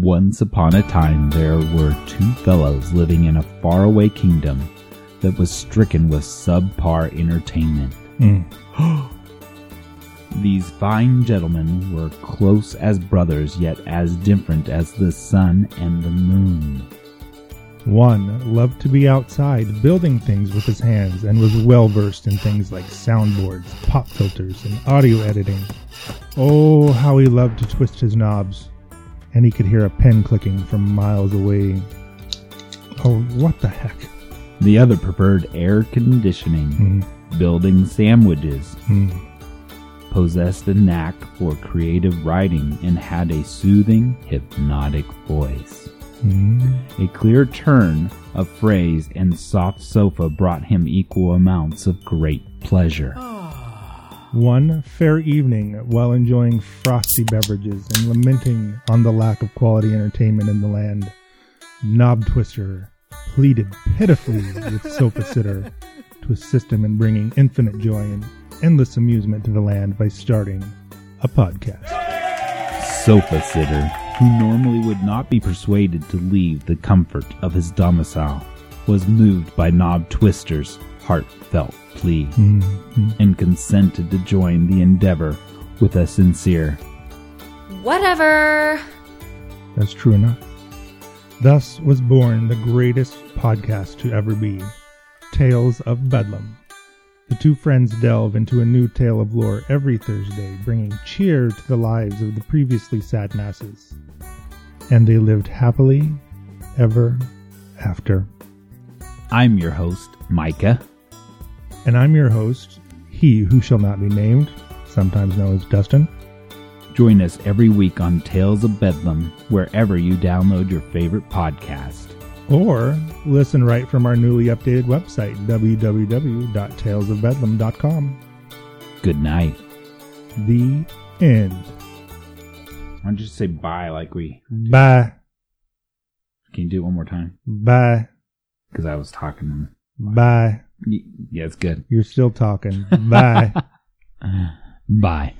Once upon a time, there were two fellows living in a faraway kingdom that was stricken with subpar entertainment. Mm. These fine gentlemen were close as brothers, yet as different as the sun and the moon. One loved to be outside building things with his hands and was well versed in things like soundboards, pop filters, and audio editing. Oh, how he loved to twist his knobs. And he could hear a pen clicking from miles away. Oh, what the heck? The other preferred air conditioning, Hmm. building sandwiches, Hmm. possessed a knack for creative writing, and had a soothing, hypnotic voice. Hmm. A clear turn of phrase and soft sofa brought him equal amounts of great pleasure. One fair evening, while enjoying frosty beverages and lamenting on the lack of quality entertainment in the land, Knob Twister pleaded pitifully with Sofa Sitter to assist him in bringing infinite joy and endless amusement to the land by starting a podcast. Sofa sitter, who normally would not be persuaded to leave the comfort of his domicile, was moved by Knob Twister's heartfelt plea Mhm. and consented to join the endeavor with a sincere Whatever. That's true enough. Thus was born the greatest podcast to ever be Tales of Bedlam. The two friends delve into a new tale of lore every Thursday, bringing cheer to the lives of the previously sad masses. And they lived happily ever after. I'm your host, Micah. And I'm your host, he who shall not be named, sometimes known as Dustin. Join us every week on Tales of Bedlam, wherever you download your favorite podcast. Or listen right from our newly updated website, www.talesofbedlam.com. Good night. The end. Why don't you just say bye like we. Bye. Can you do it one more time? Bye. Because I was talking. Bye. Y- Yeah, it's good. You're still talking. Bye. Bye.